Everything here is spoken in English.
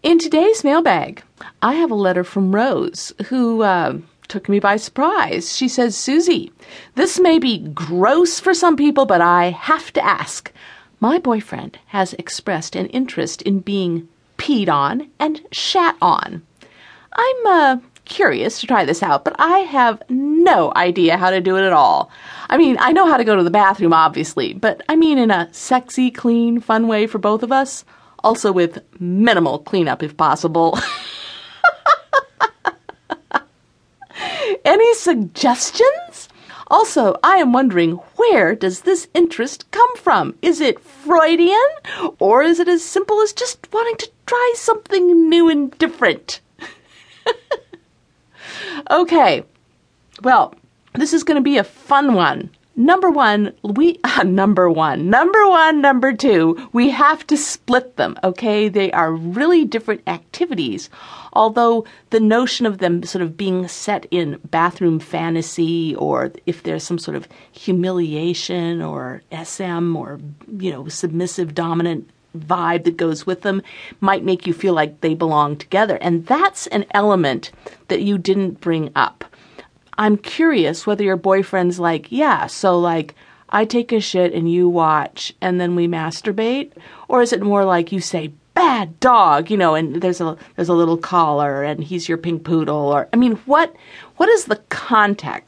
In today's mailbag, I have a letter from Rose, who uh, took me by surprise. She says, Susie, this may be gross for some people, but I have to ask. My boyfriend has expressed an interest in being peed on and shat on. I'm uh, curious to try this out, but I have no idea how to do it at all. I mean, I know how to go to the bathroom, obviously, but I mean in a sexy, clean, fun way for both of us also with minimal cleanup if possible. Any suggestions? Also, I am wondering where does this interest come from? Is it Freudian or is it as simple as just wanting to try something new and different? okay. Well, this is going to be a fun one number one, we, uh, number one, number one, number two, we have to split them, okay? They are really different activities. Although the notion of them sort of being set in bathroom fantasy or if there's some sort of humiliation or SM or, you know, submissive dominant vibe that goes with them might make you feel like they belong together. And that's an element that you didn't bring up. I'm curious whether your boyfriend's like, yeah, so like, I take a shit and you watch and then we masturbate? Or is it more like you say, bad dog, you know, and there's a, there's a little collar and he's your pink poodle or, I mean, what, what is the context?